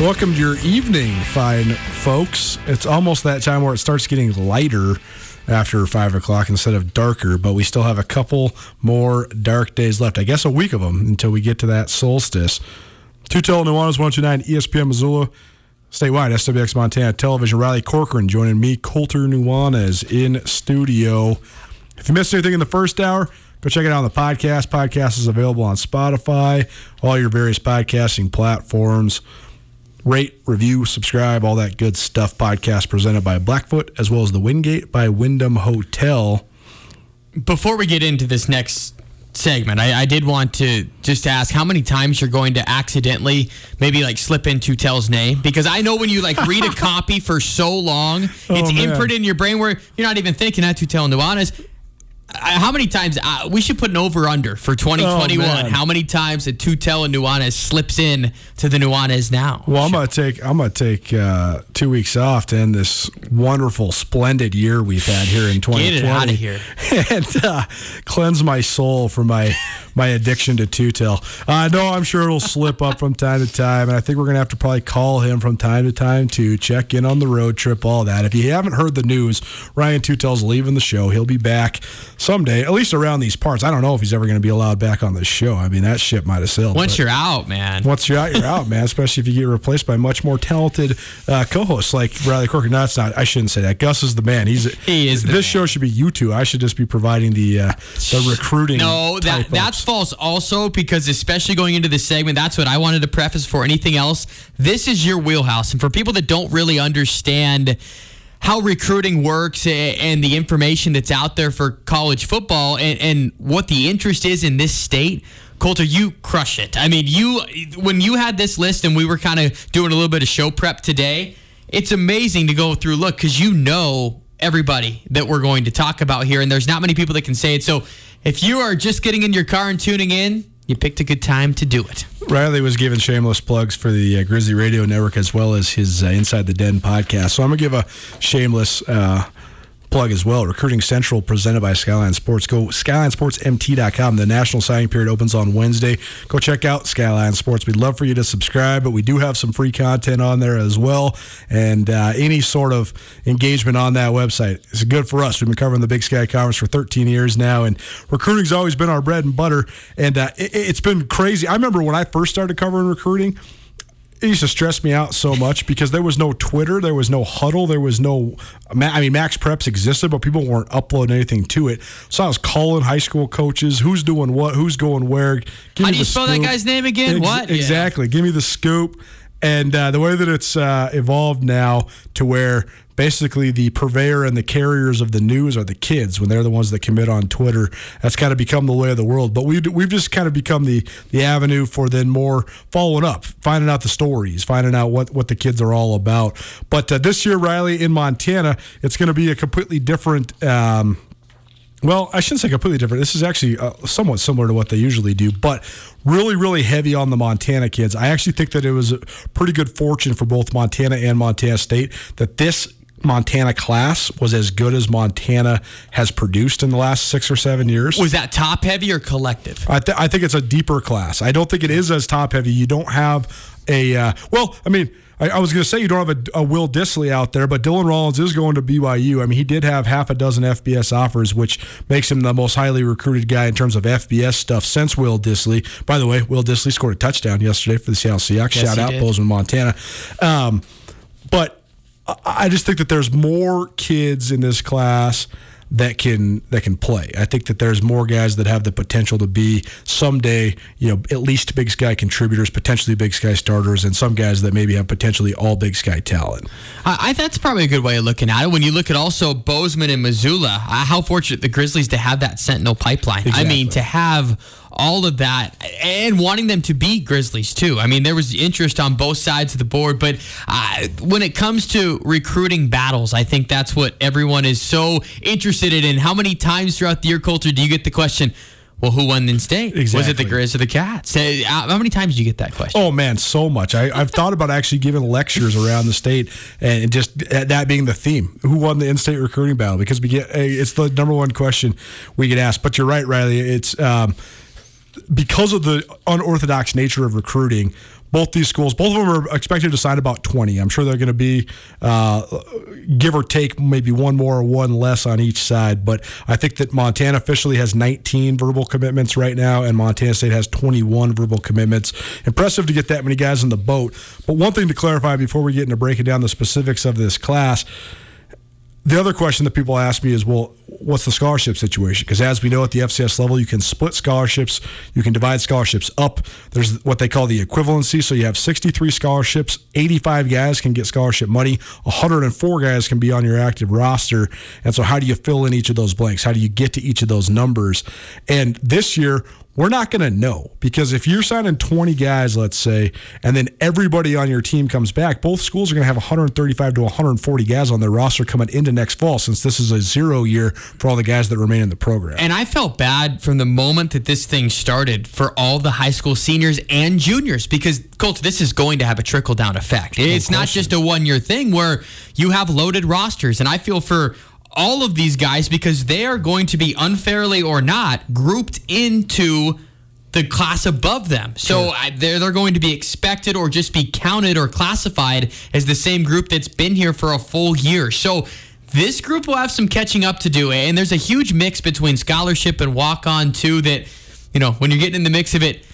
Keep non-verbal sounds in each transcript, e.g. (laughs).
Welcome to your evening, fine folks. It's almost that time where it starts getting lighter after five o'clock instead of darker, but we still have a couple more dark days left. I guess a week of them until we get to that solstice. Tootell Nuanez 129 ESPN Missoula. Statewide, SWX Montana Television. Riley Corcoran joining me, Colter Nuanez in studio. If you missed anything in the first hour, go check it out on the podcast. Podcast is available on Spotify, all your various podcasting platforms. Rate, review, subscribe, all that good stuff. Podcast presented by Blackfoot, as well as the Wingate by Wyndham Hotel. Before we get into this next segment, I, I did want to just ask how many times you're going to accidentally maybe like slip into Tell's name because I know when you like read a (laughs) copy for so long, it's Oh, man. imprinted in your brain where you're not even thinking that Tootell Nuanez. Uh, How many times uh, we should put an over under for 2021? Oh, how many times that Tootell and Nuanez slips in to the Nuanez now? Well, I'm gonna take I'm gonna take uh, two weeks off to end this wonderful, splendid year we've had here in 2020. Get it outta here. (laughs) and uh, cleanse my soul from my my addiction to Tootell. Uh, no, I'm sure it'll slip up from time to time, and I think we're gonna have to probably call him from time to time to check in on the road trip, all that. If you haven't heard the news, Ryan Tootell's leaving the show. He'll be back someday, at least around these parts. I don't know if he's ever going to be allowed back on the show. I mean, that ship might have sailed. Once you're out, man. once you're out, you're out, man. Especially if you get replaced by much more talented uh, co-hosts like Riley Corker. No, it's not. I shouldn't say that. Gus is the man. He's He is the This man. show should be you two. I should just be providing the uh, the recruiting. No, that that's ups. false also because especially going into this segment, that's what I wanted to preface for anything else. This is your wheelhouse. And for people that don't really understand how recruiting works and the information that's out there for college football and, and what the interest is in this state, Colter, you crush it. I mean, you when you had this list and we were kind of doing a little bit of show prep today, it's amazing to go through look because you know everybody that we're going to talk about here, and there's not many people that can say it. So if you are just getting in your car and tuning in, you picked a good time to do it. Riley was giving shameless plugs for the uh, Grizzly Radio Network as well as his uh, Inside the Den podcast. So I'm going to give a shameless uh, plug as well. Recruiting Central presented by Skyline Sports. Go skylinesportsmt.com. The national signing period opens on Wednesday. Go check out Skyline Sports. We'd love for you to subscribe, but we do have some free content on there as well. And uh, any sort of engagement on that website is good for us. We've been covering the Big Sky Conference for 13 years now, and recruiting's always been our bread and butter. And uh, it, it's been crazy. I remember when I first started covering recruiting it used to stress me out so much because there was no Twitter, there was no Hudl, there was no. I mean, Max Preps existed, but people weren't uploading anything to it. So I was calling high school coaches, who's doing what, who's going where. Give How do you spell scoop. that guy's name again? Ex- what? Exactly. Yeah. Give me the scoop. And uh, the way that it's uh, evolved now to where basically the purveyor and the carriers of the news are the kids when they're the ones that commit on Twitter. That's kind of become the way of the world. But we've, we've just kind of become the, the avenue for then more following up, finding out the stories, finding out what, what the kids are all about. But uh, this year, Riley, in Montana, it's going to be a completely different. Um, well, I shouldn't say completely different. This is actually uh, somewhat similar to what they usually do, but really, really heavy on the Montana kids. I actually think that it was a pretty good fortune for both Montana and Montana State that this Montana class was as good as Montana has produced in the last six or seven years. Was that top heavy or collective? I, th- I think it's a deeper class. I don't think it is as top heavy. You don't have a, uh, well, I mean, I, I was going to say you don't have a, a, Will Dissly out there, but Dylan Rollins is going to BYU. I mean, he did have half a dozen FBS offers, which makes him the most highly recruited guy in terms of FBS stuff since Will Dissly. By the way, Will Dissly scored a touchdown yesterday for the Seattle Seahawks. Yes, Shout out, did. Bozeman, Montana. Um, but I just think that there's more kids in this class that can that can play. I think that there's more guys that have the potential to be someday, you know, at least Big Sky contributors, potentially Big Sky starters, and some guys that maybe have potentially all Big Sky talent. I, that's probably a good way of looking at it. When you look at also Bozeman and Missoula, uh, how fortunate the Grizzlies to have that Sentinel pipeline. Exactly. I mean, to have all of that and wanting them to be Grizzlies too. I mean, there was interest on both sides of the board, but uh, when it comes to recruiting battles, I think that's what everyone is so interested in. How many times throughout the year, Colter, do you get the question? Well, who won the in state? Exactly. Was it the Grizz or the Cats? Uh, how many times do you get that question? Oh man, so much. I, have thought about actually giving lectures around the state and just that being the theme. Who won the in-state recruiting battle? Because we get it's the number one question we get asked. But you're right, Riley. It's um, because of the unorthodox nature of recruiting, both these schools, both of them are expected to sign about 20. I'm sure they're going to be, uh, give or take, maybe one more or one less on each side. But I think that Montana officially has 19 verbal commitments right now, and Montana State has 21 verbal commitments. Impressive to get that many guys in the boat. But one thing to clarify before we get into breaking down the specifics of this class the other question that people ask me is, well, what's the scholarship situation? Because as we know at the FCS level, you can split scholarships, you can divide scholarships up. There's what they call the equivalency. So you have 63 scholarships, 85 guys can get scholarship money, 104 guys can be on your active roster. And so, how do you fill in each of those blanks? How do you get to each of those numbers? And this year, we're not going to know because if you're signing 20 guys, let's say, and then everybody on your team comes back, both schools are going to have 135 to 140 guys on their roster coming into next fall since this is a zero year for all the guys that remain in the program. And I felt bad from the moment that this thing started for all the high school seniors and juniors because, Colt, this is going to have a trickle down effect. It's not just a one year thing where you have loaded rosters. And I feel for all of these guys because they are going to be unfairly or not grouped into the class above them. So. I, they're, they're going to be expected or just be counted or classified as the same group that's been here for a full year. So this group will have some catching up to do. Eh? And there's a huge mix between scholarship and walk on, too, that, you know, when you're getting in the mix of it,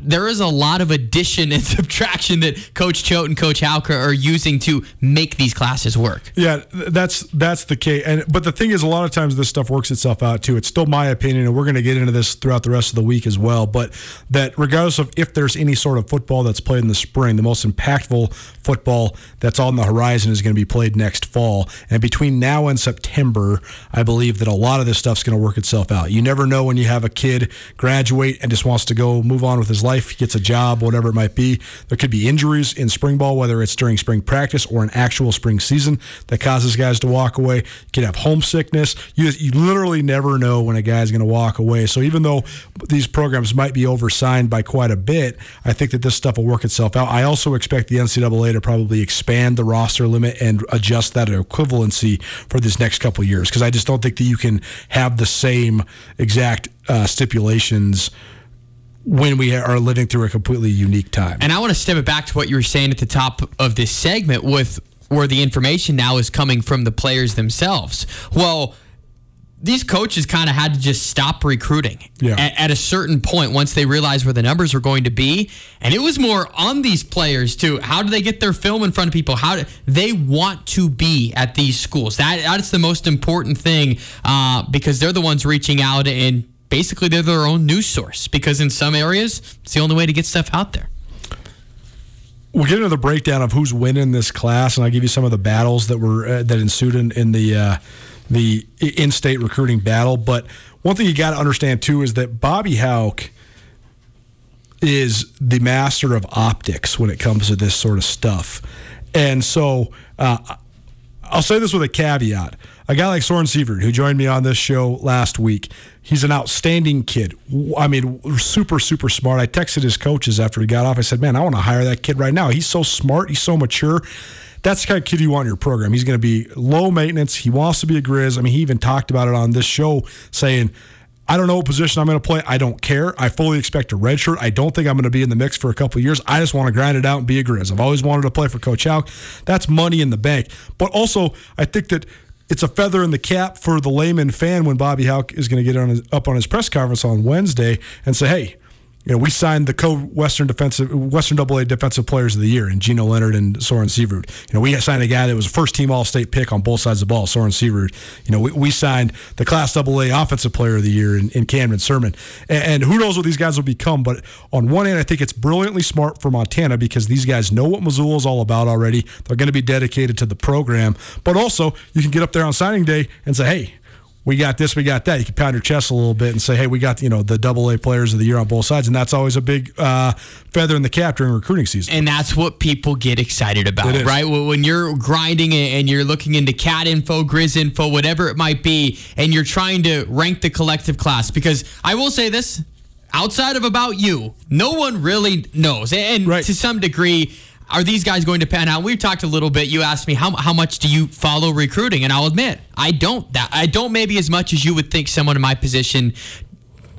there is a lot of addition and (laughs) subtraction that Coach Choate and Coach Haucker are using to make these classes work. Yeah, that's that's the case. And but the thing is, a lot of times this stuff works itself out too. It's still my opinion, and we're going to get into this throughout the rest of the week as well. But that regardless of if there's any sort of football that's played in the spring, the most impactful football that's on the horizon is going to be played next fall. And between now and September, I believe that a lot of this stuff's going to work itself out. You never know when you have a kid graduate and just wants to go move on with his life. Gets a job, whatever it might be. There could be injuries in spring ball, whether it's during spring practice or an actual spring season that causes guys to walk away. You could have homesickness. You, you literally never know when a guy's going to walk away. So even though these programs might be oversigned by quite a bit, I think that this stuff will work itself out. I also expect the NCAA to probably expand the roster limit and adjust that equivalency for this next couple years because I just don't think that you can have the same exact uh, stipulations when we are living through a completely unique time. And I want to step it back to what you were saying at the top of this segment with where the information now is coming from the players themselves. Well, these coaches kind of had to just stop recruiting Yeah. at, at a certain point once they realized where the numbers were going to be, and it was more on these players too. How do they get their film in front of people? How do they want to be at these schools? That that's the most important thing uh, because they're the ones reaching out and basically they're their own news source. Because in some areas, it's the only way to get stuff out there. we'll get into the breakdown of who's winning this class, and I'll give you some of the battles that were uh, that ensued in, in the uh, the in-state recruiting battle. But one thing you got to understand too is that Bobby Hauck is the master of optics when it comes to this sort of stuff, and so. Uh, I'll say this with a caveat. A guy like Soren Sievert, who joined me on this show last week, he's an outstanding kid. I mean, super, super smart. I texted his coaches after he got off. I said, man, I want to hire that kid right now. He's so smart. He's so mature. That's the kind of kid you want in your program. He's going to be low maintenance. He wants to be a Grizz. I mean, he even talked about it on this show saying, I don't know what position I'm going to play. I don't care. I fully expect a red shirt. I don't think I'm going to be in the mix for a couple years. I just want to grind it out and be a Grizz. I've always wanted to play for Coach Hauck. That's money in the bank. But also, I think that it's a feather in the cap for the layman fan when Bobby Hauck is going to get on his, up on his press conference on Wednesday and say, hey, you know, we signed the co-Western defensive, Western AA defensive players of the year in Gino Leonard and Soren Sievert. You know, we signed a guy that was a first-team All-State pick on both sides of the ball, Soren Sievert. You know, we, we signed the Class AA offensive player of the year in, in Cameron Sermon. And, and who knows what these guys will become? But on one hand, I think it's brilliantly smart for Montana because these guys know what Missoula is all about already. They're going to be dedicated to the program. But also, you can get up there on signing day and say, hey, we got this, we got that. You can pound your chest a little bit and say, hey, we got you know the double A players of the year on both sides, and that's always a big uh, feather in the cap during recruiting season. And that's what people get excited about, right? When you're grinding it and you're looking into cat info, grizz info, whatever it might be, and you're trying to rank the collective class. Because I will say this outside of about you, no one really knows. And Right. to some degree, are these guys going to pan out? We've talked a little bit. You asked me how, how much do you follow recruiting, and I'll admit I don't. That I don't maybe as much as you would think someone in my position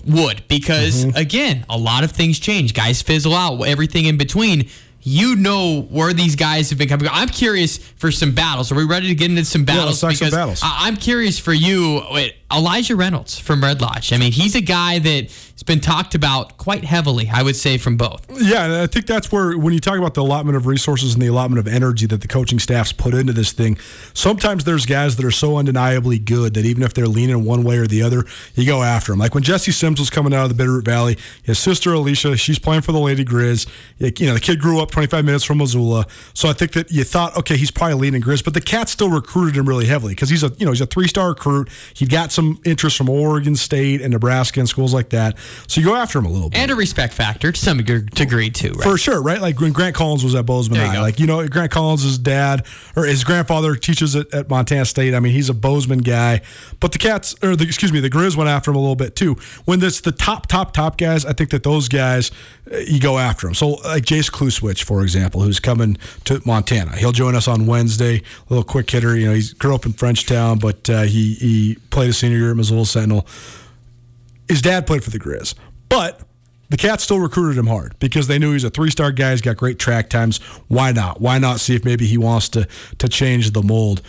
would because Mm-hmm. again a lot of things change guys fizzle out everything in between you know where these guys have been coming i'm curious for some battles are we ready to get into some battles let's talk some battles. I- i'm curious for you wait, elijah reynolds from red lodge i mean he's a guy that's been talked about quite heavily i would say from both Yeah, I think that's where when you talk about the allotment of resources and the allotment of energy that the coaching staffs put into this thing, sometimes there's guys that are so undeniably good that even if they're leaning one way or the other, you go after them. Like when Jesse Sims was coming out of the Bitterroot Valley, his sister Alicia, she's playing for the Lady Grizz. You know, the kid grew up 25 minutes from Missoula, so I think that you thought, okay, he's probably leaning Grizz, but the Cats still recruited him really heavily because he's a you know he's a three star recruit. He got some interest from Oregon State and Nebraska and schools like that, so you go after them a little bit. and a respect factor to some degree too right For sure, right? Like when Grant Collins was at Bozeman High. Like, you know, Grant Collins' dad or his grandfather teaches at, at Montana State. I mean, he's a Bozeman guy. But the Cats, or the, excuse me, the Grizz went after him a little bit too. When it's the top, top, top guys, I think that those guys, uh, you go after them. So, like Jace Kluswich, for example, who's coming to Montana. He'll join us on Wednesday. A little quick hitter. You know, he grew up in Frenchtown, but uh, he, he played a senior year at Missoula Sentinel his dad played for the Grizz, but the Cats still recruited him hard because they knew he's a three-star guy. He's got great track times. Why not? Why not see if maybe he wants to to change the mold?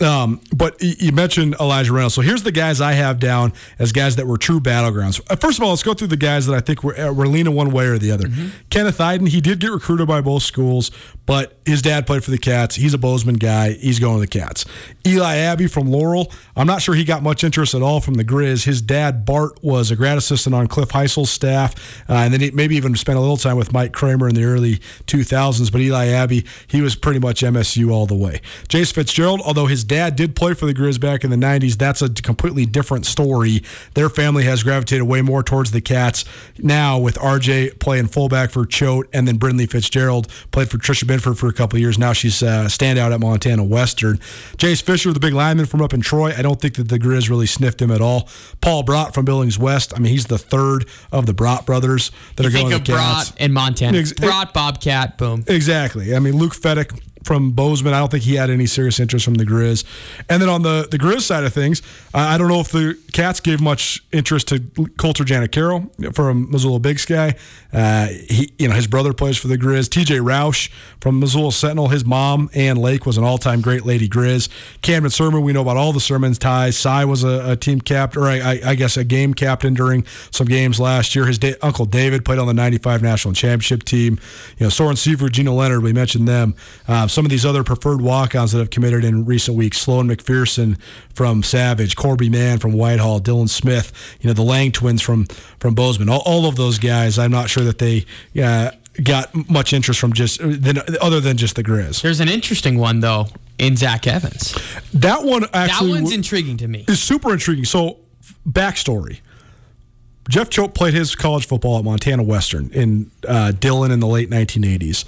Um, but you mentioned Elijah Reynolds. So here's the guys I have down as guys that were true battlegrounds. Uh, First of all, let's go through the guys that I think were, uh, were leaning one way or the other. Kenneth Eiden, he did get recruited by both schools, but his dad played for the Cats. He's a Bozeman guy. He's going to the Cats. Eli Abbey from Laurel, I'm not sure he got much interest at all from the Grizz. His dad, Bart, was a grad assistant on Cliff Hysell's staff, uh, and then he maybe even spent a little time with Mike Kramer in the early 2000s. But Eli Abbey, he was pretty much MSU all the way. Jace Fitzgerald, although his dad did play for the Grizz back in the 90s. That's a completely different story. Their family has gravitated way more towards the Cats now with RJ playing fullback for Choate and then Brindley Fitzgerald played for Tricia Binford for a couple years. Now she's a uh, standout at Montana Western. Jace Fisher, the big lineman from up in Troy, I don't think that the Grizz really sniffed him at all. Paul Brott from Billings West, I mean, he's the third of the Brott brothers that You are going of to Cats. Brott and Montana. Ex- Brott, Bobcat, boom. Exactly. I mean, Luke Fedek from Bozeman, I don't think he had any serious interest from the Grizz. And then on the, the Grizz side of things, I don't know if the Cats gave much interest to Coulter Janicaro from Missoula Big Sky. Uh, he, you know, his brother plays for the Grizz. TJ Roush from Missoula Sentinel, his mom, Ann Lake, was an all time great Lady Grizz. Camden Sermon, we know about all the Sermons ties. Cy was a, a team captain, or I, I, I guess a game captain during some games last year. His da- uncle David played on the 95 national championship team. You know, Soren Sievert, Gino Leonard, we mentioned them. Uh, some of these other preferred walk-ons that have committed in recent weeks: Sloan McPherson from Savage, Corby Mann from Whitehall, Dylan Smith. You know, the Lang twins from from Bozeman. All, all of those guys. I'm not sure that they. Uh, Got much interest from just than, other than just the Grizz. There's an interesting one though in Zach Evans. That one actually that one's w- intriguing to me. is super intriguing. So, backstory: Jeff Choate played his college football at Montana Western in uh, Dillon in the late 1980s.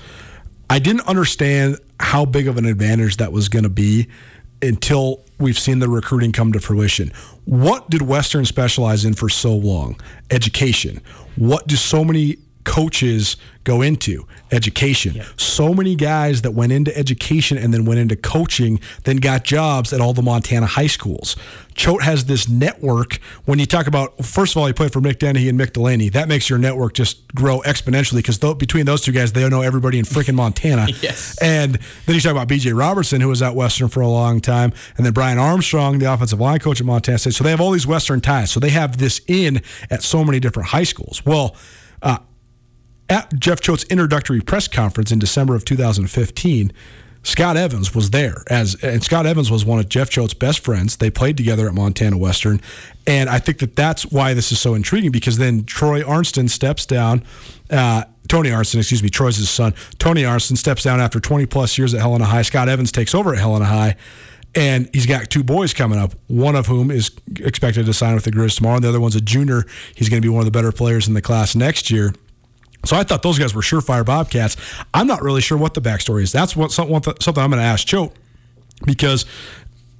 I didn't understand how big of an advantage that was going to be until we've seen the recruiting come to fruition. What did Western specialize in for so long? Education. What do so many coaches go into education. So many guys that went into education and then went into coaching, then got jobs at all the Montana high schools. Choate has this network. When you talk about, first of all, he played for Mick Dennehy and Mick Delaney. That makes your network just grow exponentially because th- between those two guys, they know everybody in freaking Montana. (laughs) Yes. And then you talk about B.J. Robertson, who was at Western for a long time, and then Brian Armstrong, the offensive line coach at Montana State. So they have all these Western ties. So they have this in at so many different high schools. Well, uh, at Jeff Choate's introductory press conference in December of 2015, Scott Evans was there as and Scott Evans was one of Jeff Choate's best friends. They played together at Montana Western, and I think that that's why this is so intriguing because then Troy Arnston steps down. Uh, Tony Arnston, excuse me, Troy's his son. Tony Arnston steps down after 20 plus years at Helena High. Scott Evans takes over at Helena High, and he's got two boys coming up. One of whom is expected to sign with the Grizz tomorrow, and the other one's a junior. He's going to be one of the better players in the class next year. So I thought those guys were surefire Bobcats. I'm not really sure what the backstory is. That's what something, I'm going to ask Choate because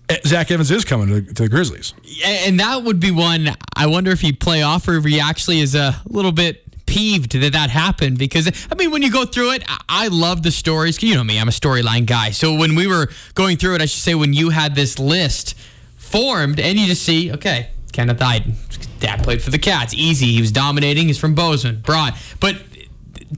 eh, Zach Evans is coming to, to the Grizzlies. And that would be one. I wonder if he play off or if he actually is a little bit peeved that that happened because I mean when you go through it I love the stories you know me I'm a storyline guy so when we were going through it I should say when you had this list formed and you just see okay Kenneth Eiden dad played for the Cats easy he was dominating he's from Bozeman broad but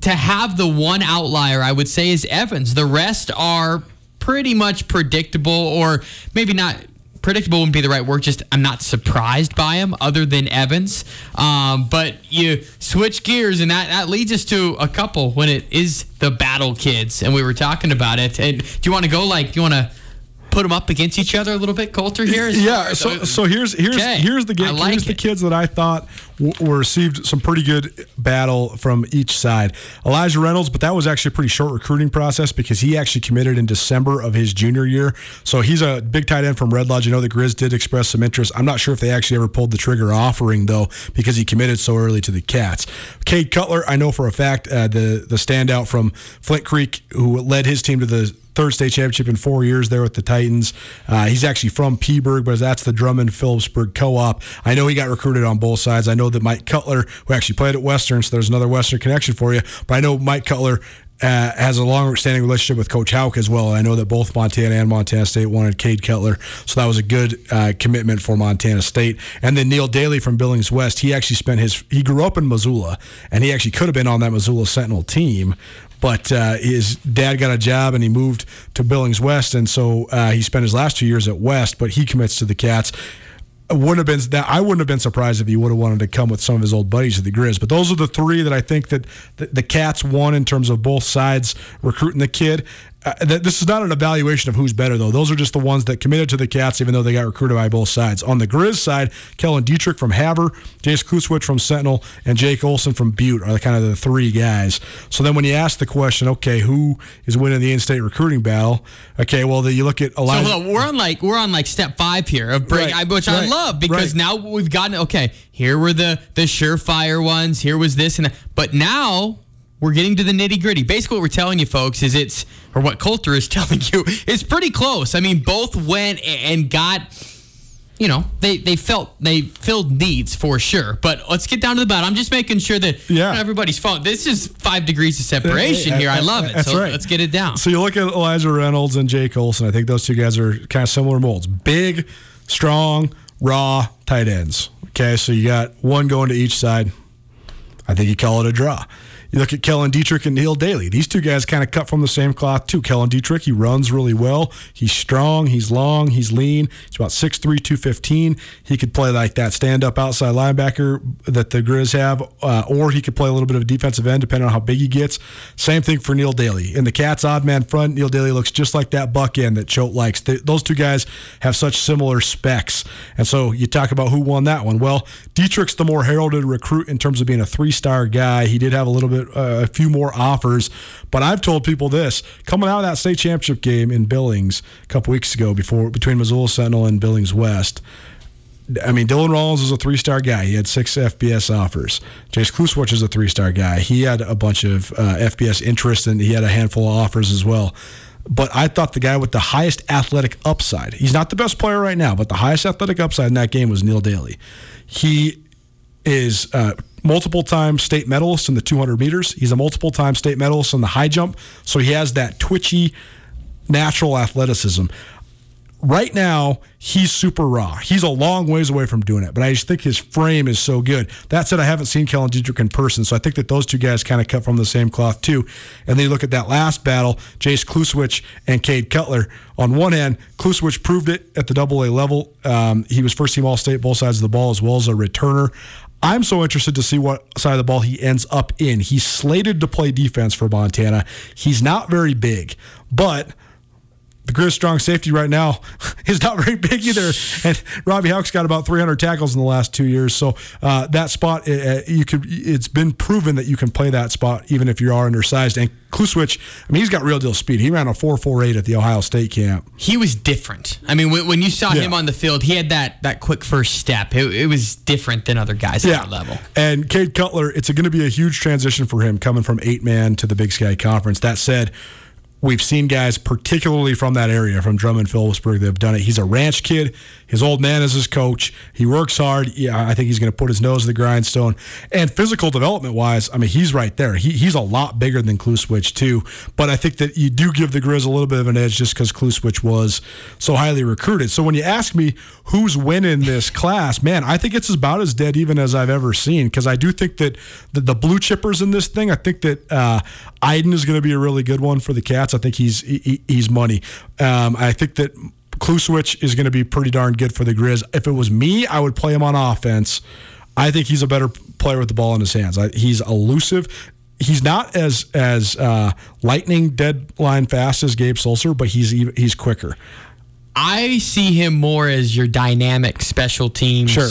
to have the one outlier I would say is Evans the rest are pretty much predictable or maybe not predictable wouldn't be the right word. Just I'm not surprised by him, other than Evans. Um, but you switch gears, and that, that leads us to a couple when it is the battle kids, and we were talking about it. And do you want to go like? Do you want to? Put them up against each other a little bit, Colter. Here, Yeah. as- So so here's here's Okay. here's the I ga- like here's the kids that I thought w- were received some pretty good battle from each side. Elijah Reynolds, but that was actually a pretty short recruiting process because he actually committed in December of his junior year. So he's a big tight end from Red Lodge. I know the Grizz did express some interest. I'm not sure if they actually ever pulled the trigger offering though because he committed so early to the Cats. Cade Cutler, I know for a fact uh, the the standout from Flint Creek who led his team to the third state championship in four years there with the Titans. Uh, he's actually from Peaburg, but that's the Drummond Philipsburg co-op. I know he got recruited on both sides. I know that Mike Cutler, who actually played at Western, so there's another Western connection for you. But I know Mike Cutler. Uh, has a long-standing relationship with Coach Hauck as well. I know that both Montana and Montana State wanted Cade Cutler, so that was a good uh, commitment for Montana State. And then Neil Daly from Billings West, he actually spent his he grew up in Missoula, and he actually could have been on that Missoula Sentinel team, but uh, his dad got a job and he moved to Billings West, and so uh, he spent his last two years at West. But he commits to the Cats. Wouldn't have been that I wouldn't have been surprised if he would have wanted to come with some of his old buddies to the Grizz. But those are the three that I think that the, the Cats won in terms of both sides recruiting the kid. Uh, th- this is not an evaluation of who's better, though. Those are just the ones that committed to the Cats, even though they got recruited by both sides. On the Grizz side, Kellen Dietrich from Havre, Jace Kluswich from Sentinel, and Jake Olson from Butte are the kind of the three guys. So then when you ask the question, okay, who is winning the in-state recruiting battle? Okay, well, then you look at Elijah. So on, we're on like we're on like step five here of break, Right, which I right, love because right. now we've gotten okay. Here were the the surefire ones. Here was this and that. But now we're getting to the nitty gritty. Basically, what we're telling you folks is it's or what Colter is (laughs) telling you is pretty close. I mean, both went and got. You know, they, they felt they filled needs for sure. But let's get down to the bottom. I'm just making sure that Yeah. everybody's phone. This is five degrees of separation here. I love it. that's so right. let's get it down. So you look at Elijah Reynolds and Jake Olson. I think those two guys are kind of similar molds. Big, strong, raw tight ends. Okay, so you got one going to each side. I think you call it a draw. You look at Kellen Dietrich and Neil Daly. These two guys kind of cut from the same cloth too. Kellen Dietrich, he runs really well. He's strong. He's long. He's lean. He's about 6'3", 215. He could play like that stand-up outside linebacker that the Grizz have, uh, or he could play a little bit of a defensive end depending on how big he gets. Same thing for Neil Daly. In the Cats' odd man front, Neil Daly looks just like that buck end that Choate likes. They, those two guys have such similar specs. And so you talk about who won that one. Well, Dietrich's the more heralded recruit in terms of being a three-star guy. He did have a little bit, uh, a few more offers. But I've told people this coming out of that state championship game in Billings a couple weeks ago, before between Missoula Sentinel and Billings West. I mean, Dylan Rollins is a three star guy. He had six FBS offers. Jace Kluswich is a three star guy. He had a bunch of uh, FBS interest and he had a handful of offers as well. But I thought the guy with the highest athletic upside, he's not the best player right now, but the highest athletic upside in that game was Neil Daly. He is uh, multiple time state medalist in the 200 meters. He's a multiple time state medalist in the high jump. So he has that twitchy, natural athleticism right now he's super raw. He's a long ways away from doing it, but I just think his frame is so good. That said, I haven't seen Kellen Dietrich in person, so I think that those two guys kind of cut from the same cloth too. And then you look at that last battle, Jace Kluswich and Cade Cutler. On one hand, Kluswich proved it at the double A level. Um, he was first team All State, both sides of the ball, as well as a returner. I'm so interested to see what side of the ball he ends up in. He's slated to play defense for Montana. He's not very big, but the Grizz strong safety right now (laughs) is not very big either. And Robbie Hauck's got about 300 tackles in the last two years. So uh, that spot, uh, you could. It's been proven that you can play that spot even if you are undersized. And Kluswich, I mean, he's got real deal speed. He ran a 4.48 at the Ohio State camp. he was different. I mean, when, when you saw Yeah. him on the field, he had that that quick first step. It, it was different than other guys at that level. And Cade Cutler, it's going to be a huge transition for him coming from eight man to the Big Sky Conference. That said, we've seen guys, particularly from that area, from Drummond, Philipsburg, that have done it. He's a ranch kid. His old man is his coach. He works hard. Yeah, I think he's going to put his nose to the grindstone. And physical development wise, I mean, he's right there. He, he's a lot bigger than Kluswich, too. But I think that you do give the Grizz a little bit of an edge just because Kluswich was so highly recruited. So when you ask me who's winning this class, man, I think it's about as dead even as I've ever seen because I do think that the, the blue chippers in this thing, I think that uh, Eiden is going to be a really good one for the Cats. I think he's he, he's money. Um, I think that Kluswich is going to be pretty darn good for the Grizz. If it was me, I would play him on offense. I think he's a better player with the ball in his hands. I, he's elusive. He's not as as uh, lightning deadline fast as Gabe Sulser, but he's he's quicker. I see him more as your dynamic special teams Sure.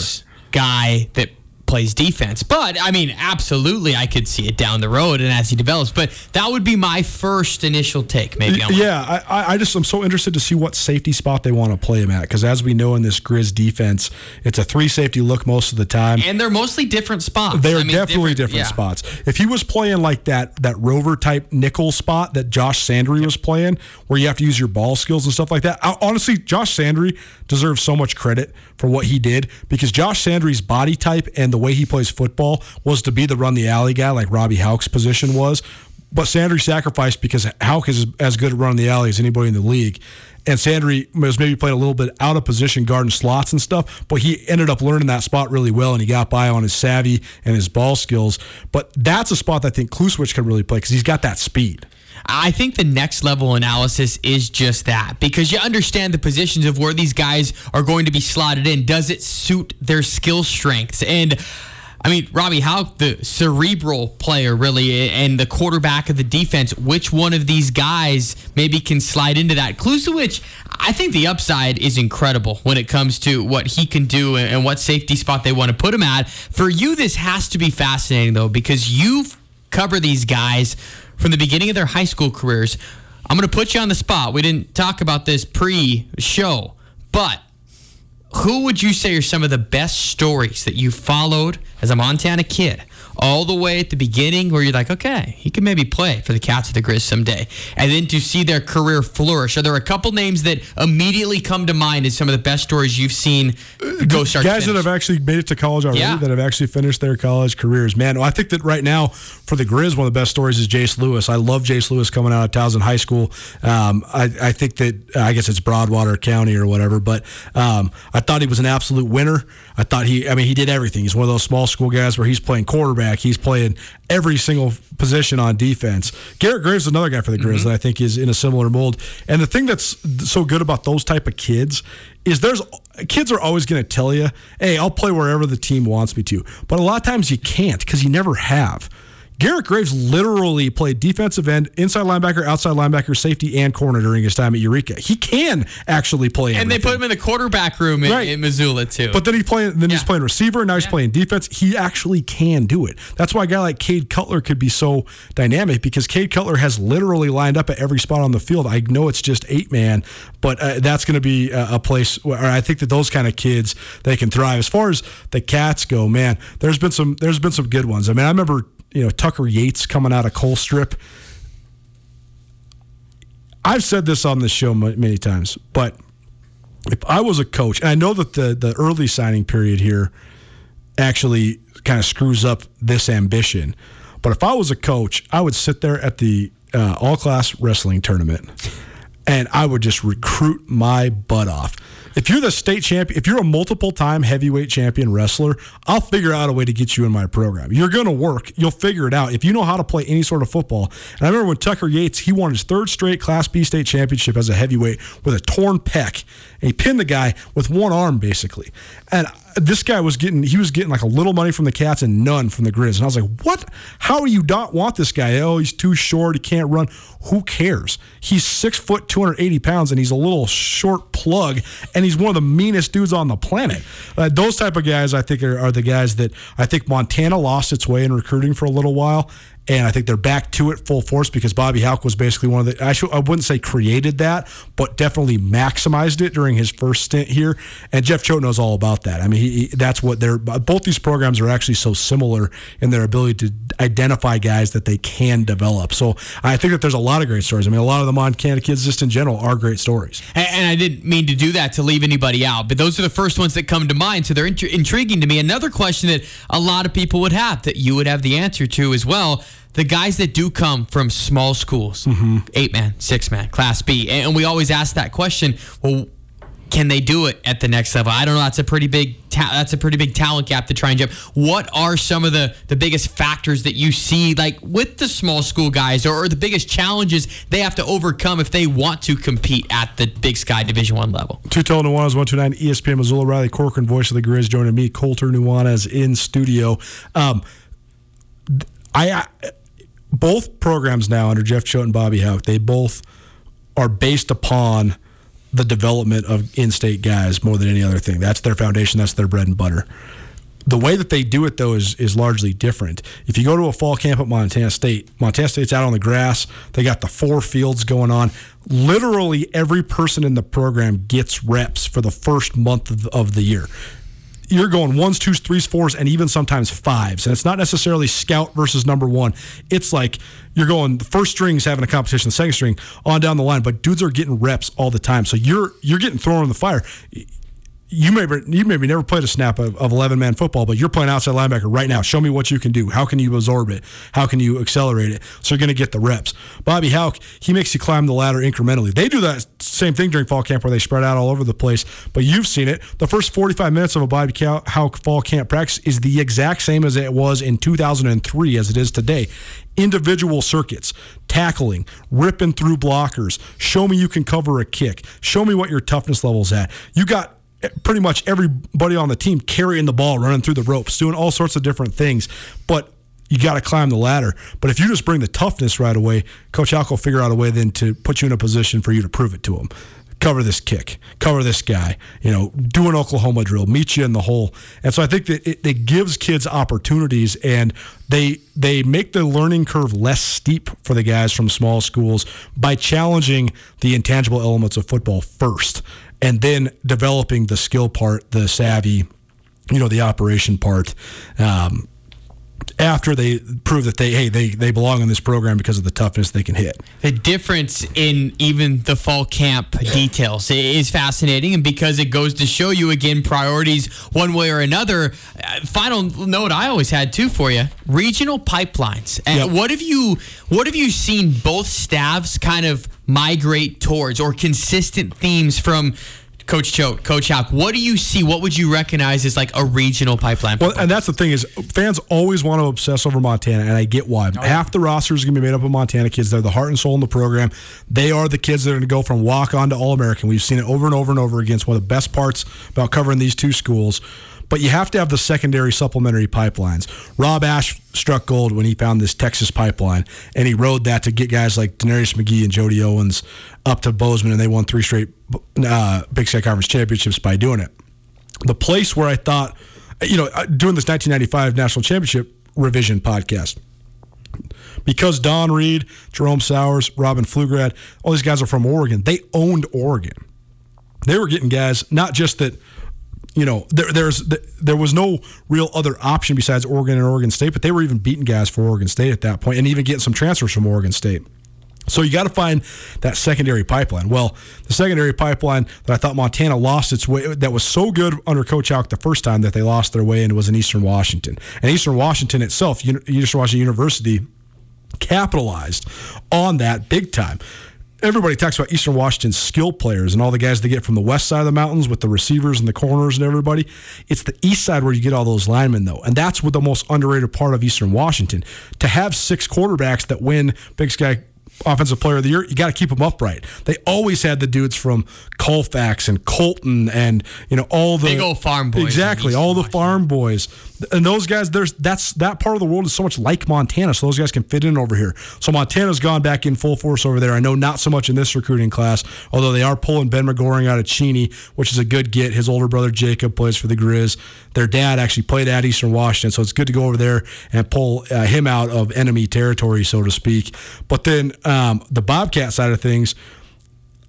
guy that plays defense. But I mean, absolutely, I could see it down the road and as he develops. But that would be my first initial take. Maybe on Yeah, I, I- I just I'm so interested to see what safety spot they want to play him at because as we know in this Grizz defense, it's a three safety look most of the time. and they're mostly different spots. They are I mean, definitely different, yeah. spots. If he was playing like that that rover type nickel spot that Josh Sandry was playing, where you have to use your ball skills and stuff like that, I, honestly, Josh Sandry deserves so much credit for what he did because Josh Sandry's body type and the way he plays football was to be the run the alley guy like Robbie Hauck's position was. But Sandry sacrificed because Hauck is as good at running the alley as anybody in the league. And Sandry was maybe playing a little bit out of position, guarding slots and stuff, but he ended up learning that spot really well, and he got by on his savvy and his ball skills. But that's a spot that I think Kluswich can really play because he's got that speed. I think the next level analysis is just that because you understand the positions of where these guys are going to be slotted in. Does it suit their skill strengths? And I mean, Robbie, how the cerebral player really and the quarterback of the defense, which one of these guys maybe can slide into that? Klusowicz, I think the upside is incredible when it comes to what he can do and what safety spot they want to put him at. For you, this has to be fascinating, though, because you've covered these guys from the beginning of their high school careers. I'm going to put you on the spot. We didn't talk about this pre show, but who would you say are some of the best stories that you followed as a Montana kid all the way at the beginning where you're like, okay, he could maybe play for the Cats of the Grizz someday. And then to see their career flourish. Are there a couple names that immediately come to mind as some of the best stories you've seen go start Guys that have actually made it to college already, Yeah. that have actually finished their college careers. Man, I think that right now for the Grizz, one of the best stories is Jace Lewis. I love Jace Lewis coming out of Townsend High School. Um, I, I think that, I guess it's Broadwater County or whatever, but um, I thought he was an absolute winner. I thought he, I mean, he did everything. He's one of those small school guys where he's playing quarterback, he's playing every single position on defense. Garrett Graves is another guy for the Grizz mm-hmm. that I think is in a similar mold. And the thing that's so good about those type of kids is there's kids are always going to tell you, "Hey, I'll play wherever the team wants me to." But a lot of times you can't because you never have. Garrett Graves literally played defensive end, inside linebacker, outside linebacker, safety, and corner during his time at Eureka. He can actually play. And they put him in the quarterback room in, Right. in Missoula, too. But then he playing. Then he's playing receiver. Now he's Yeah. playing defense. He actually can do it. That's why a guy like Cade Cutler could be so dynamic because Cade Cutler has literally lined up at every spot on the field. I know it's just eight man, but uh, that's going to be a, a place where I think that those kind of kids they can thrive. As far as the cats go, man, there's been some. There's been some good ones. I mean, I remember you know Tucker Yates coming out of Colstrip. I've said this on the show many times, but if I was a coach, and I know that the the early signing period here actually kind of screws up this ambition, but if I was a coach, I would sit there at the uh, all class wrestling tournament, and I would just recruit my butt off. If you're the state champion, if you're a multiple time heavyweight champion wrestler, I'll figure out a way to get you in my program. You're going to work. You'll figure it out. If you know how to play any sort of football. And I remember when Tucker Yates, he won his third straight Class B state championship as a heavyweight with a torn pec. And he pinned the guy with one arm, basically. And this guy was getting, he was getting like a little money from the Cats and none from the Grizz. And I was like, what? How do you not want this guy? Oh, he's too short. He can't run. Who cares? He's six foot, 280 pounds, and he's a little short plug, and he's one of the meanest dudes on the planet. Uh, those type of guys, I think, are, are the guys that I think Montana lost its way in recruiting for a little while. And I think they're back to it full force because Bobby Hauck was basically one of the, I, I wouldn't say created that, but definitely maximized it during his first stint here. And Jeff Choate knows all about that. I mean, he, he, that's what they're, both these programs are actually so similar in their ability to identify guys that they can develop. So I think that there's a lot of great stories. I mean, a lot of the Montana kids, just in general, are great stories. And, and I didn't mean to do that to leave anybody out, but those are the first ones that come to mind. So they're int- intriguing to me. Another question that a lot of people would have that you would have the answer to as well. The guys that do come from small schools, eight man, six man, class B. And we always ask that question. Well, can they do it at the next level? I don't know. That's a pretty big. Ta- that's a pretty big talent gap to try and jump. What are some of the the biggest factors that you see, like with the small school guys, or, or the biggest challenges they have to overcome if they want to compete at the Big Sky Division One level? Tootell Nuanez, 129 ESPN Missoula. Riley Corcoran, voice of the Grizz, joining me. Colter Nuanez in studio. Um, I, I both programs now under Jeff Choate and Bobby Hauck, they both are based upon the development of in-state guys more than any other thing. That's their foundation. That's their bread and butter. The way that they do it though is is largely different. If you go to a fall camp at Montana State, Montana State's out on the grass. They got the four fields going on. Literally every person in the program gets reps for the first month of, of the year you're going ones, twos, threes, fours, and even sometimes fives. And it's not necessarily scout versus number one. It's like you're going the first string's having a competition, the second string on down the line, but dudes are getting reps all the time. So you're you're getting thrown in the fire. You maybe you maybe never played a snap of, of 11 man football, but you're playing outside linebacker right now. Show me what you can do. How can you absorb it? How can you accelerate it? So you're going to get the reps. Bobby Hauck, he makes you climb the ladder incrementally. They do that same thing during fall camp where they spread out all over the place, but you've seen it. The first 45 minutes of a Bobby Hauck fall camp practice is the exact same as it was in 2003 as it is today. Individual circuits, tackling, ripping through blockers. Show me you can cover a kick. Show me what your toughness level's at. You got pretty much everybody on the team carrying the ball, running through the ropes, doing all sorts of different things. But you got to climb the ladder. But if you just bring the toughness right away, Coach Hauck will figure out a way then to put you in a position for you to prove it to him. Cover this kick, cover this guy, you know, do an Oklahoma drill, meet you in the hole. And so I think that it, it gives kids opportunities and they they make the learning curve less steep for the guys from small schools by challenging the intangible elements of football first and then developing the skill part, the savvy, you know, the operation part. Um, after they prove that they hey they they belong in this program because of the toughness they can hit. The difference in even the fall camp details is fascinating, and because it goes to show you again priorities one way or another. Uh, final note I always had too for you: regional pipelines. And Yep. what have you what have you seen both staffs kind of migrate towards, or consistent themes from? Coach Choate, Coach Hauck, what do you see? What would you recognize as like a regional pipeline? Well, and that's the thing is fans always want to obsess over Montana, and I get why. Oh, Half the roster is going to be made up of Montana kids. They're the heart and soul in the program. They are the kids that are going to go from walk on to All American. We've seen it over and over and over again. It's one of the best parts about covering these two schools. But you have to have the secondary supplementary pipelines. Rob Ash struck gold when he found this Texas pipeline, and he rode that to get guys like DeNarius McGhee and Jody Owens up to Bozeman, and they won three straight uh, Big Sky Conference championships by doing it the place where I thought, you know, uh, doing this 1995 national championship revision podcast. Because Don Reed, Jerome Sowers, Robin Flugrad, all these guys are from Oregon. They owned Oregon. They were getting guys, not just that, you know, there, there's there was no real other option besides Oregon and Oregon State, but they were even beating guys for Oregon State at that point, and even getting some transfers from Oregon State. So you got to find that secondary pipeline. Well, the secondary pipeline that I thought Montana lost its way that was so good under Coach Hauck the first time that they lost their way and was in Eastern Washington. And Eastern Washington itself, Eastern Washington University, capitalized on that big time. Everybody talks about Eastern Washington's skill players and all the guys they get from the west side of the mountains with the receivers and the corners and everybody. It's the east side where you get all those linemen, though. And that's what the most underrated part of Eastern Washington. To have six quarterbacks that win Big Sky offensive player of the year, you got to keep them upright. They always had the dudes from Colfax and Colton and you know all the Big old farm boys Exactly, all the farm boys. And those guys there's that's that part of the world is so much like Montana, so those guys can fit in over here. So Montana's gone back in full force over there. I know not so much in this recruiting class, although they are pulling Ben McGoring out of Cheney, which is a good get. His older brother Jacob plays for the Griz. Their dad actually played at Eastern Washington, so it's good to go over there and pull uh, him out of enemy territory, so to speak. But then um, the Bobcat side of things,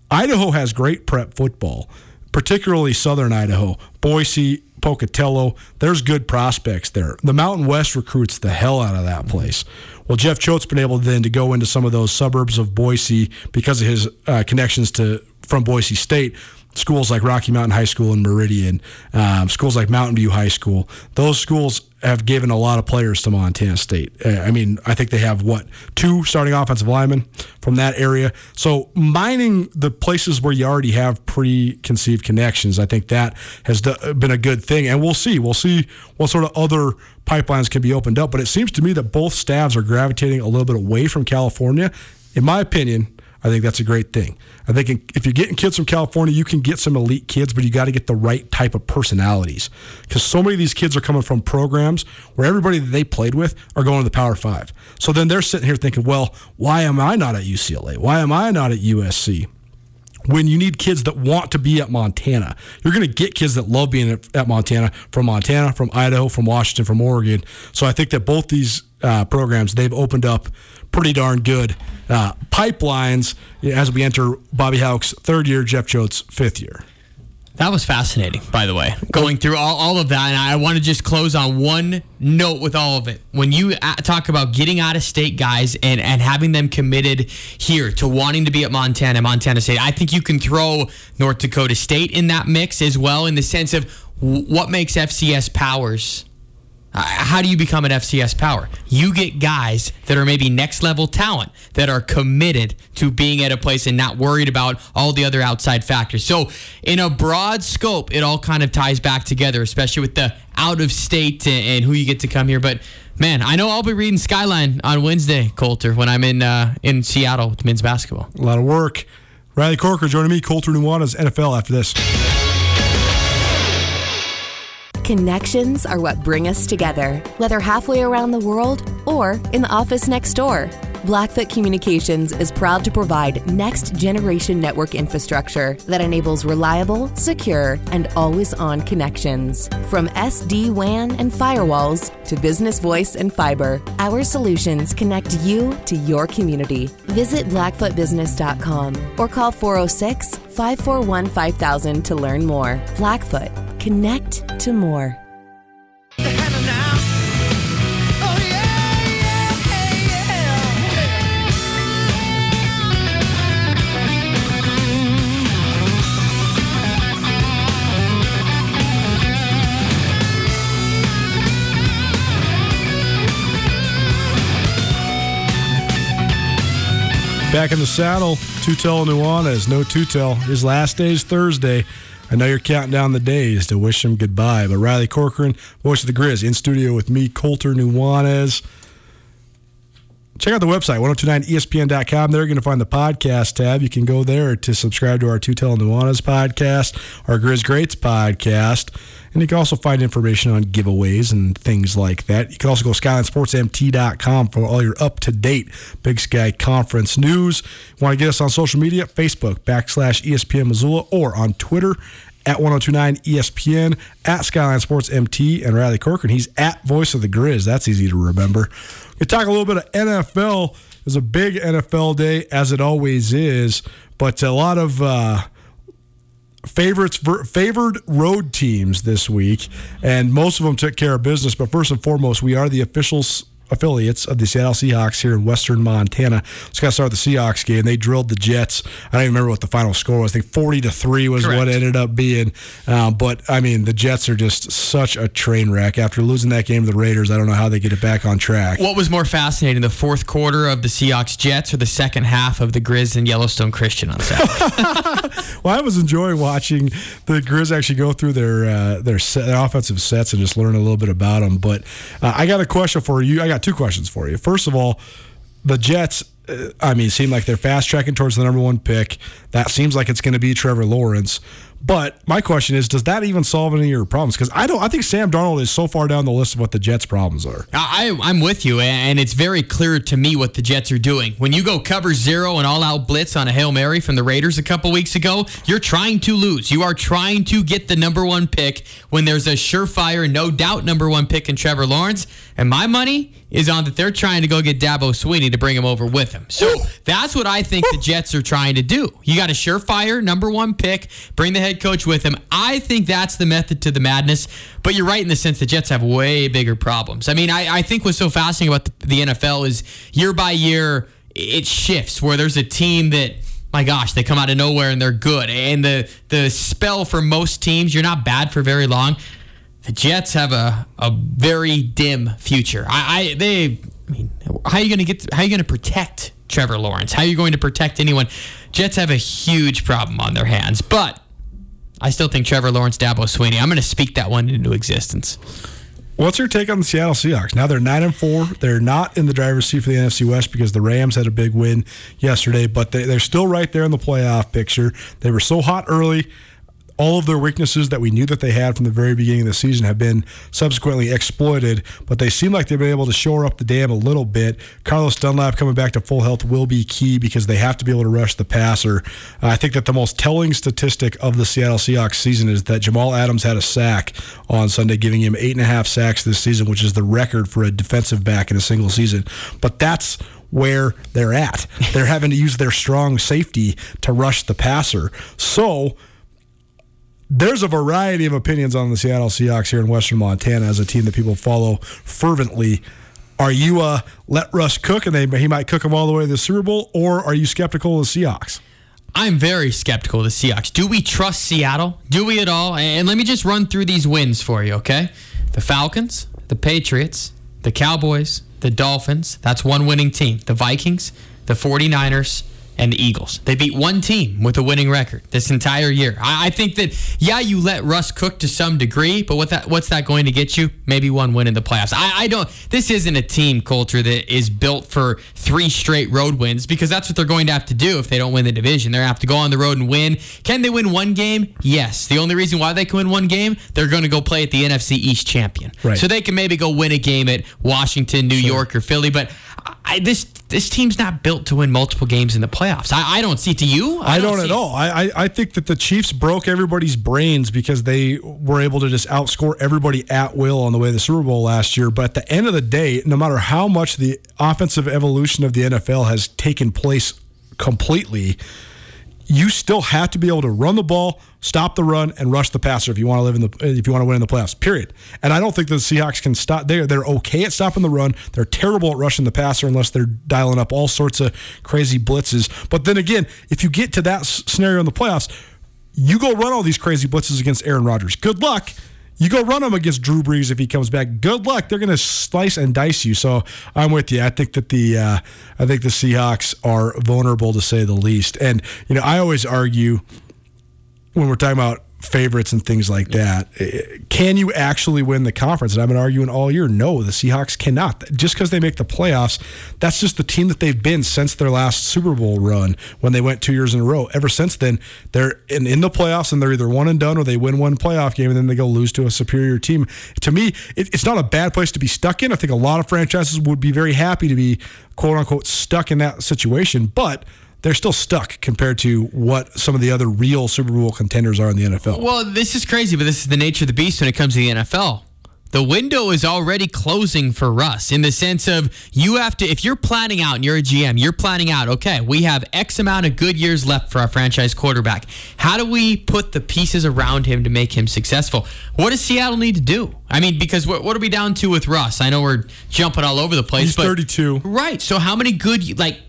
Idaho has great prep football, particularly southern Idaho. Boise, Pocatello, there's good prospects there. The Mountain West recruits the hell out of that place. Well, Jeff Choate's been able then to go into some of those suburbs of Boise because of his uh, connections to from Boise State. Schools like Rocky Mountain High School and Meridian, um, schools like Mountain View High School. Those schools have given a lot of players to Montana State. Uh, I mean, I think they have what two starting offensive linemen from that area. So mining the places where you already have preconceived connections, I think that has been a good thing. And we'll see. We'll see what sort of other pipelines can be opened up. But it seems to me that both staffs are gravitating a little bit away from California. In my opinion, I think that's a great thing. I think if you're getting kids from California, you can get some elite kids, but you got to get the right type of personalities because so many of these kids are coming from programs where everybody that they played with are going to the Power Five. So then they're sitting here thinking, well, why am I not at UCLA? Why am I not at USC? When you need kids that want to be at Montana. You're going to get kids that love being at, Montana from Montana, from Idaho, from Washington, from Oregon. So I think that both these uh, programs they've opened up pretty darn good uh, pipelines as we enter Bobby Hauck's third year, Jeff Choate's fifth year. That was fascinating, by the way, going through all, all of that. And I want to just close on one note with all of it. When you talk about getting out of state guys and, and having them committed here to wanting to be at Montana, Montana State, I think you can throw North Dakota State in that mix as well, in the sense of what makes FCS powers. Uh, How do you become an FCS power? You get guys that are maybe next level talent that are committed to being at a place and not worried about all the other outside factors. So, in a broad scope, it all kind of ties back together, especially with the out of state and, who you get to come here. But man, I know I'll be reading Skyline on Wednesday, Colter, when I'm in uh, in Seattle with men's basketball. A lot of work. Riley Corcoran joining me, Colter Nuanez NFL after this. Connections are what bring us together, whether halfway around the world or in the office next door. Blackfoot Communications is proud to provide next generation network infrastructure that enables reliable, secure, and always on connections. From SD WAN and firewalls to business voice and fiber, our solutions connect you to your community. Visit blackfootbusiness.com or call 406 541 5000 to learn more. Blackfoot, connect to more. Back in the saddle, Tootell Nuanez, no Tootell. His last day is Thursday. I know you're counting down the days to wish him goodbye, but Riley Corcoran, voice of the Griz, in studio with me, Colter Nuanez. Check out the website, 1029ESPN.com. There you're going to find the podcast tab. You can go there to subscribe to our Tootell Nuanez podcast, our Griz Greats podcast. And you can also find information on giveaways and things like that. You can also go SkylineSportsMT.com for all your up to date Big Sky Conference news. Want to get us on social media? Facebook backslash ESPN Missoula or on Twitter at 1029 ESPN, at Skyline Sports MT, and Riley Corcoran. He's at Voice of the Griz. That's easy to remember. We talk a little bit of NFL. It was a big NFL day, as it always is, but a lot of uh, favorites favored road teams this week, and most of them took care of business. But first and foremost, we are the officials affiliates of the Seattle Seahawks here in western Montana. Let's got to start with the Seahawks game. They drilled the Jets. I don't even remember what the final score was. I think 40 to 3 was Correct. what it ended up being. Uh, but, I mean, the Jets are just such a train wreck. After losing that game to the Raiders, I don't know how they get it back on track. What was more fascinating, the fourth quarter of the Seahawks Jets or the second half of the Griz and Yellowstone Christian on Saturday? (laughs) (laughs) well, I was enjoying watching the Griz actually go through their, uh, their, set, their offensive sets and just learn a little bit about them. But uh, I got a question for you. I got two questions for you. First of all, the Jets, uh, I mean, seem like they're fast tracking towards the number one pick. That seems like it's going to be Trevor Lawrence. But my question is, does that even solve any of your problems? Because I don't. I think Sam Darnold is so far down the list of what the Jets' problems are. I, I'm with you, and it's very clear to me what the Jets are doing. When you go cover zero and all out blitz on a hail mary from the Raiders a couple weeks ago, you're trying to lose. You are trying to get the number one pick when there's a surefire, no doubt number one pick in Trevor Lawrence. And my money is on that they're trying to go get Dabo Swinney to bring him over with him. So that's what I think the Jets are trying to do. You got a surefire number one pick, bring the head coach with him. I think that's the method to the madness. But you're right in the sense the Jets have way bigger problems. I mean, I, I think what's so fascinating about the, the NFL is year by year it shifts where there's a team that my gosh, they come out of nowhere and they're good. And the the spell for most teams, you're not bad for very long the Jets have a, a very dim future. I, I they I mean how are you going to get how are you going to protect Trevor Lawrence? How are you going to protect anyone? Jets have a huge problem on their hands, but I still think Trevor Lawrence, Dabo Swinney. I'm going to speak that one into existence. What's your take on the Seattle Seahawks? Now they're nine and four. They're not in the driver's seat for the NFC West because the Rams had a big win yesterday, but they, they're still right there in the playoff picture. They were so hot early all of their weaknesses that we knew that they had from the very beginning of the season have been subsequently exploited, but they seem like they've been able to shore up the dam a little bit. Carlos Dunlap coming back to full health will be key because they have to be able to rush the passer. I think that the most telling statistic of the Seattle Seahawks season is that Jamal Adams had a sack on Sunday, giving him eight and a half sacks this season, which is the record for a defensive back in a single season. But that's where they're at. They're (laughs) having to use their strong safety to rush the passer. So, there's a variety of opinions on the Seattle Seahawks here in Western Montana as a team that people follow fervently. Are you uh, let Russ cook and they, he might cook them all the way to the Super Bowl, or are you skeptical of the Seahawks? I'm very skeptical of the Seahawks. Do we trust Seattle? Do we at all? And let me just run through these wins for you, okay? The Falcons, the Patriots, the Cowboys, the Dolphins. That's one winning team. The Vikings, the 49ers, and the Eagles. They beat one team with a winning record this entire year. I, I think that yeah, you let Russ cook to some degree, but what that what's that going to get you? Maybe one win in the playoffs. I, I don't. This isn't a team culture that is built for three straight road wins because that's what they're going to have to do if they don't win the division. They're going to have to go on the road and win. Can they win one game? Yes. The only reason why they can win one game, they're going to go play at the NFC East champion. Right. So they can maybe go win a game at Washington, New York, or Philly. But I, this this team's not built to win multiple games in the playoffs. I, I don't see. To you, I, don't, see at all. I, I I think that the Chiefs broke everybody's brains because they were able to just outscore everybody at will on the way to the Super Bowl last year. But at the end of the day, no matter how much the offensive evolution of the NFL has taken place completely, you still have to be able to run the ball, stop the run, and rush the passer if you want to live in the if you want to win in the playoffs. Period. And I don't think the Seahawks can stop. They're they're okay at stopping the run. They're terrible at rushing the passer unless they're dialing up all sorts of crazy blitzes. But then again, if you get to that scenario in the playoffs, you go run all these crazy blitzes against Aaron Rodgers. Good luck. You go run them against Drew Brees if he comes back. Good luck. They're going to slice and dice you. So I'm with you. I think that the uh, I think the Seahawks are vulnerable to say the least. And you know, I always argue when we're talking about favorites and things like that. eh, Can you actually win the conference? And I've been arguing all year. No, the Seahawks cannot. Just because they make the playoffs, that's just the team that they've been since their last Super Bowl run when they went two years in a row. Ever since then, they're in, in the playoffs and they're either one and done or they win one playoff game and then they go lose to a superior team. To me, it, it's not a bad place to be stuck in. I think a lot of franchises would be very happy to be quote unquote stuck in that situation, but they're still stuck compared to what some of the other real Super Bowl contenders are in the NFL. Well, this is crazy, but this is the nature of the beast when it comes to the NFL. The window is already closing for Russ in the sense of you have to, if you're planning out and you're a GM, you're planning out, okay, we have X amount of good years left for our franchise quarterback. How do we put the pieces around him to make him successful? What does Seattle need to do? I mean, because what, what are we down to with Russ? I know we're jumping all over the place. He's but 32. Right. So how many good, like,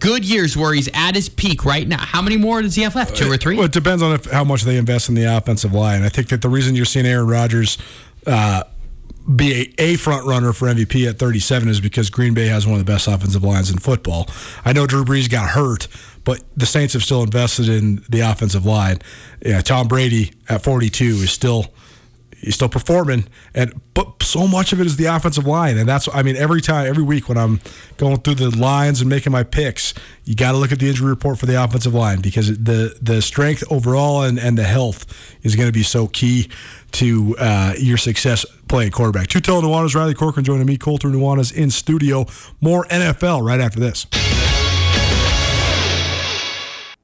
good years where he's at his peak right now? How many more does he have left? Two or three? Well, it depends on if, how much they invest in the offensive line. I think that the reason you're seeing Aaron Rodgers uh, be a, a front runner for MVP at 37 is because Green Bay has one of the best offensive lines in football. I know Drew Brees got hurt, but the Saints have still invested in the offensive line. Yeah, Tom Brady at 42 is still he's still performing and but so much of it is the offensive line and that's i mean every time every week when i'm going through the lines and making my picks you got to look at the injury report for the offensive line because the the strength overall and, and the health is going to be so key to uh, your success playing quarterback. Tootell Nuanez, Riley Corcoran joining me, Colter Nuanez in studio. More NFL right after this.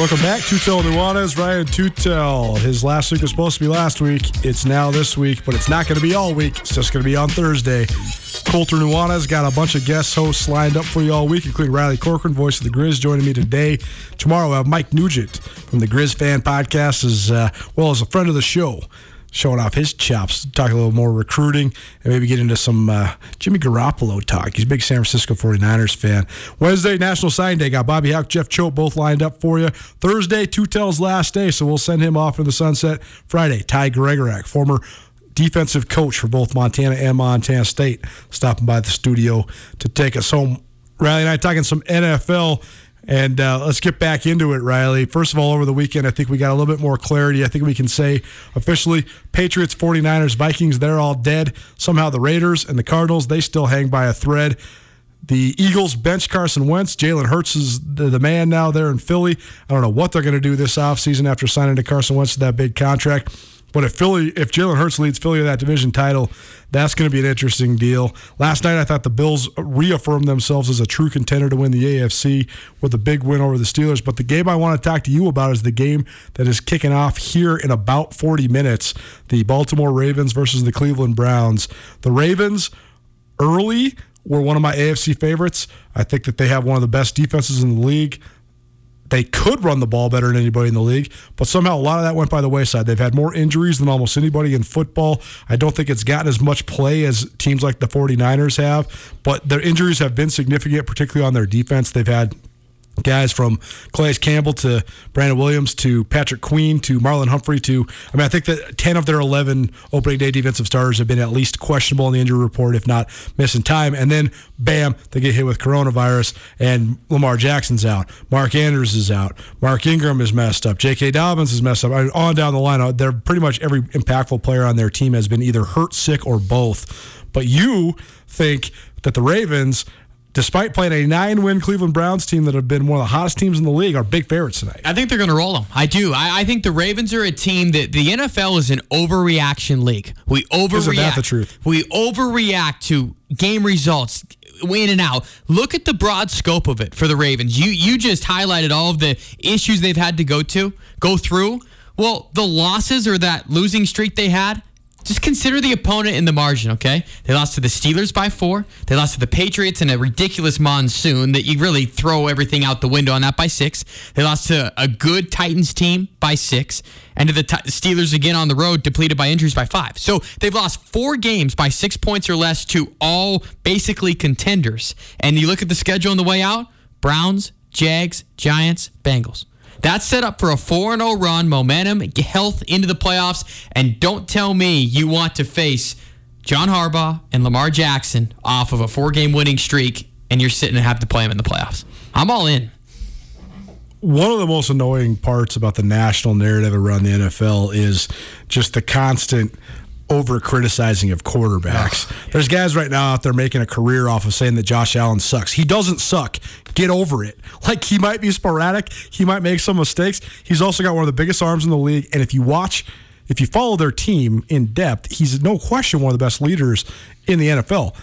Welcome back, Tootell Nuanez, Ryan Tootell. His last week was supposed to be last week. It's now this week, but it's not going to be all week. It's just going to be on Thursday. Colter Nuanez got a bunch of guest hosts lined up for you all week, including Riley Corcoran, voice of the Griz, joining me today. Tomorrow, I have Mike Nugent from the Griz Fan Podcast, as uh, well as a friend of the show. Showing off his chops, talk a little more recruiting, and maybe get into some uh, Jimmy Garoppolo talk. He's a big San Francisco 49ers fan. Wednesday, National Sign Day. Got Bobby Hauck, Jeff Choate both lined up for you. Thursday, Tootell's last day, so we'll send him off in the sunset. Friday, Ty Gregorak, former defensive coach for both Montana and Montana State, stopping by the studio to take us home. Riley and I talking some NFL. And uh, let's get back into it, Riley. First of all, over the weekend, I think we got a little bit more clarity. I think we can say officially Patriots, 49ers, Vikings, they're all dead. Somehow the Raiders and the Cardinals, they still hang by a thread. The Eagles bench Carson Wentz. Jalen Hurts is the, man now there in Philly. I don't know what they're going to do this offseason after signing to Carson Wentz to that big contract. But if Philly, if Jalen Hurts leads Philly to that division title, that's going to be an interesting deal. Last night, I thought the Bills reaffirmed themselves as a true contender to win the AFC with a big win over the Steelers. But the game I want to talk to you about is the game that is kicking off here in about 40 minutes: the Baltimore Ravens versus the Cleveland Browns. The Ravens early were one of my AFC favorites. I think that they have one of the best defenses in the league. They could run the ball better than anybody in the league, but somehow a lot of that went by the wayside. They've had more injuries than almost anybody in football. I don't think it's gotten as much play as teams like the 49ers have, but their injuries have been significant, particularly on their defense. They've had guys from Calais Campbell to Brandon Williams to Patrick Queen to Marlon Humphrey to I mean I think that 10 of their 11 opening day defensive starters have been at least questionable in the injury report if not missing time. And then bam they get hit with coronavirus and Lamar Jackson's out. Mark Andrews is out. Mark Ingram is messed up. J.K. Dobbins is messed up. I mean, on down the line uh, they're pretty much every impactful player on their team has been either hurt sick or both. But you think that the Ravens despite playing a nine win Cleveland Browns team that have been one of the hottest teams in the league, are big favorites tonight. I think they're going to roll them. I do. I, I, think the Ravens are a team that the NFL is an overreaction league. We overreact. Isn't that the truth? We overreact to game results. In and out. Look at the broad scope of it for the Ravens. You you just highlighted all of the issues they've had to go to go through. Well, the losses or that losing streak they had just consider the opponent in the margin, okay? They lost to the Steelers by four. They lost to the Patriots in a ridiculous monsoon that you really throw everything out the window on that by six. They lost to a good Titans team by six, and to the t- Steelers again on the road, depleted by injuries by five. So they've lost four games by six points or less to all basically contenders. And you look at the schedule on the way out Browns, Jags, Giants, Bengals. That's set up for a 4 0 run, momentum, health into the playoffs. And don't tell me you want to face John Harbaugh and Lamar Jackson off of a four game winning streak and you're sitting and have to play them in the playoffs. I'm all in. One of the most annoying parts about the national narrative around the NFL is just the constant over criticizing of quarterbacks. There's guys right now out there making a career off of saying that Josh Allen sucks. He doesn't suck. Get over it. Like he might be sporadic, he might make some mistakes. He's also got one of the biggest arms in the league. And if you watch, if you follow their team in depth, he's no question one of the best leaders in the NFL.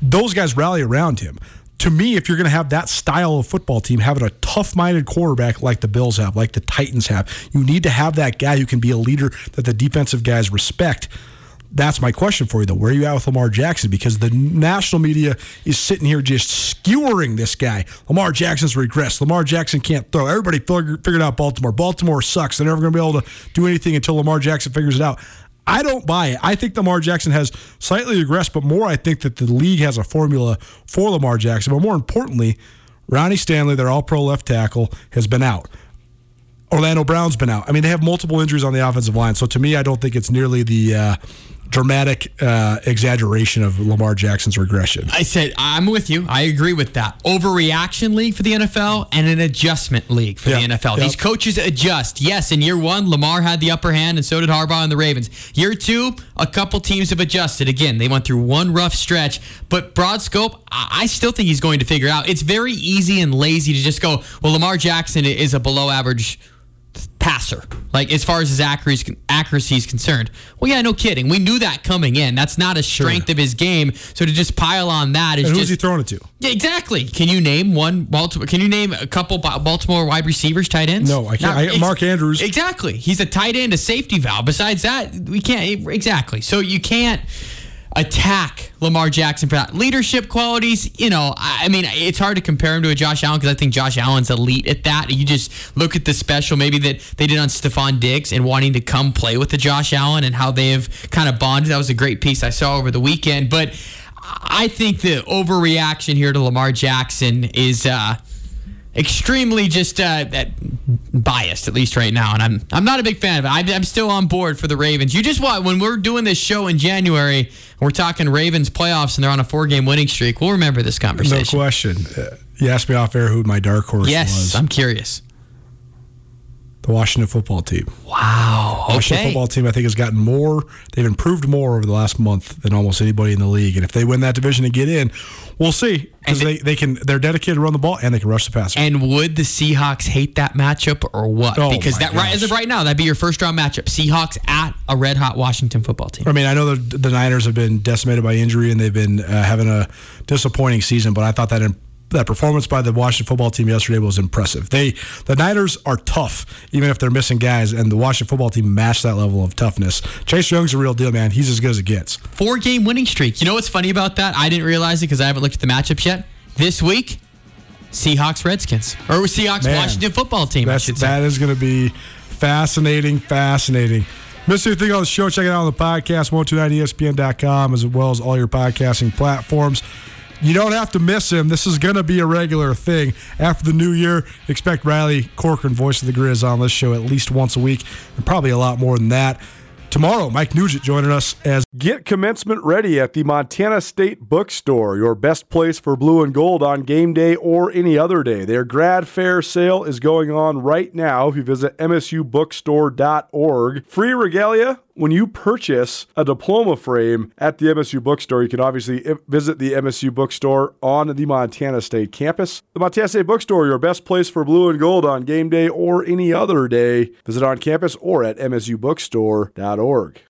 Those guys rally around him to me, if you're going to have that style of football team, having a tough minded quarterback like the Bills have, like the Titans have, you need to have that guy who can be a leader that the defensive guys respect. That's my question for you, though. Where are you at with Lamar Jackson? Because the national media is sitting here just skewering this guy. Lamar Jackson's regressed. Lamar Jackson can't throw. Everybody figured out Baltimore. Baltimore sucks. They're never going to be able to do anything until Lamar Jackson figures it out. I don't buy it. I think Lamar Jackson has slightly regressed, but more, I think that the league has a formula for Lamar Jackson. But more importantly, Ronnie Stanley, their all pro left tackle, has been out. Orlando Brown's been out. I mean, they have multiple injuries on the offensive line. So to me, I don't think it's nearly the. Uh, dramatic uh, exaggeration of Lamar Jackson's regression. I said I'm with you. I agree with that. Overreaction league for the NFL and an adjustment league for Yep. the NFL. Yep. These coaches adjust. Yes, in year one, Lamar had the upper hand, and so did Harbaugh and the Ravens. Year two, a couple teams have adjusted. Again, they went through one rough stretch, but broad scope, I I still think he's going to figure out. It's very easy and lazy to just go, well, Lamar Jackson is a below average passer, like as far as his accuracy, accuracy is concerned. Well, yeah, no kidding. We knew that coming in. That's not a strength of his game. So to just pile on that is And who's just he throwing it to? yeah, exactly. Can you name one Baltimore? Can you name a couple Baltimore wide receivers, tight ends? No, I can't. Not- I- Mark Andrews. Exactly. He's a tight end, a safety valve. Besides that, we can't exactly. So you can't. Attack Lamar Jackson for that. Leadership qualities, you know, I mean, it's hard to compare him to a Josh Allen because I think Josh Allen's elite at that. You just look at the special maybe that they did on Stefon Diggs and wanting to come play with the Josh Allen and how they have kind of bonded. That was a great piece I saw over the weekend. But I think the overreaction here to Lamar Jackson is. Uh, extremely just uh, that biased at least right now and I'm I'm not a big fan of it. I'm, I'm still on board for the Ravens. You just want when we're doing this show in January, we're talking Ravens playoffs and they're on a four game winning streak. We'll remember this conversation. No question. Uh, You asked me off air who my dark horse yes, was. I'm curious. The Washington football team. Wow. Washington football team, I think, has gotten more. They've improved more over the last month than almost anybody in the league. And if they win that division and get in, we'll see because they, they can. They're dedicated to run the ball and they can rush the passer. And would the Seahawks hate that matchup or what? Oh, because that right as of right now, that'd be your first round matchup. Seahawks at a red hot Washington football team. I mean, I know the, the Niners have been decimated by injury and they've been uh, having a disappointing season, but I thought that in, that performance by the Washington football team yesterday was impressive. They the Niners are tough, even if they're missing guys, and the Washington football team matched that level of toughness. Chase Young's a real deal, man. He's as good as it gets. Four game winning streak. You know what's funny about that? I didn't realize it because I haven't looked at the matchups yet. This week, Seahawks Redskins or Seahawks Man, Washington football team. That's, that is going to be fascinating, fascinating. Miss anything on the show, check it out on the podcast, 1029ESPN.com, as well as all your podcasting platforms. You don't have to miss him. This is going to be a regular thing. After the new year, expect Riley Corcoran, voice of the Griz, on this show at least once a week, and probably a lot more than that. Tomorrow, Mike Nugent joining us as Get commencement ready at the Montana State Bookstore, your best place for blue and gold on game day or any other day. Their grad fair sale is going on right now if you visit msubookstore.org. Free regalia when you purchase a diploma frame at the MSU Bookstore. You can obviously visit the MSU Bookstore on the Montana State campus. The Montana State Bookstore, your best place for blue and gold on game day or any other day. Visit on campus or at msubookstore.org.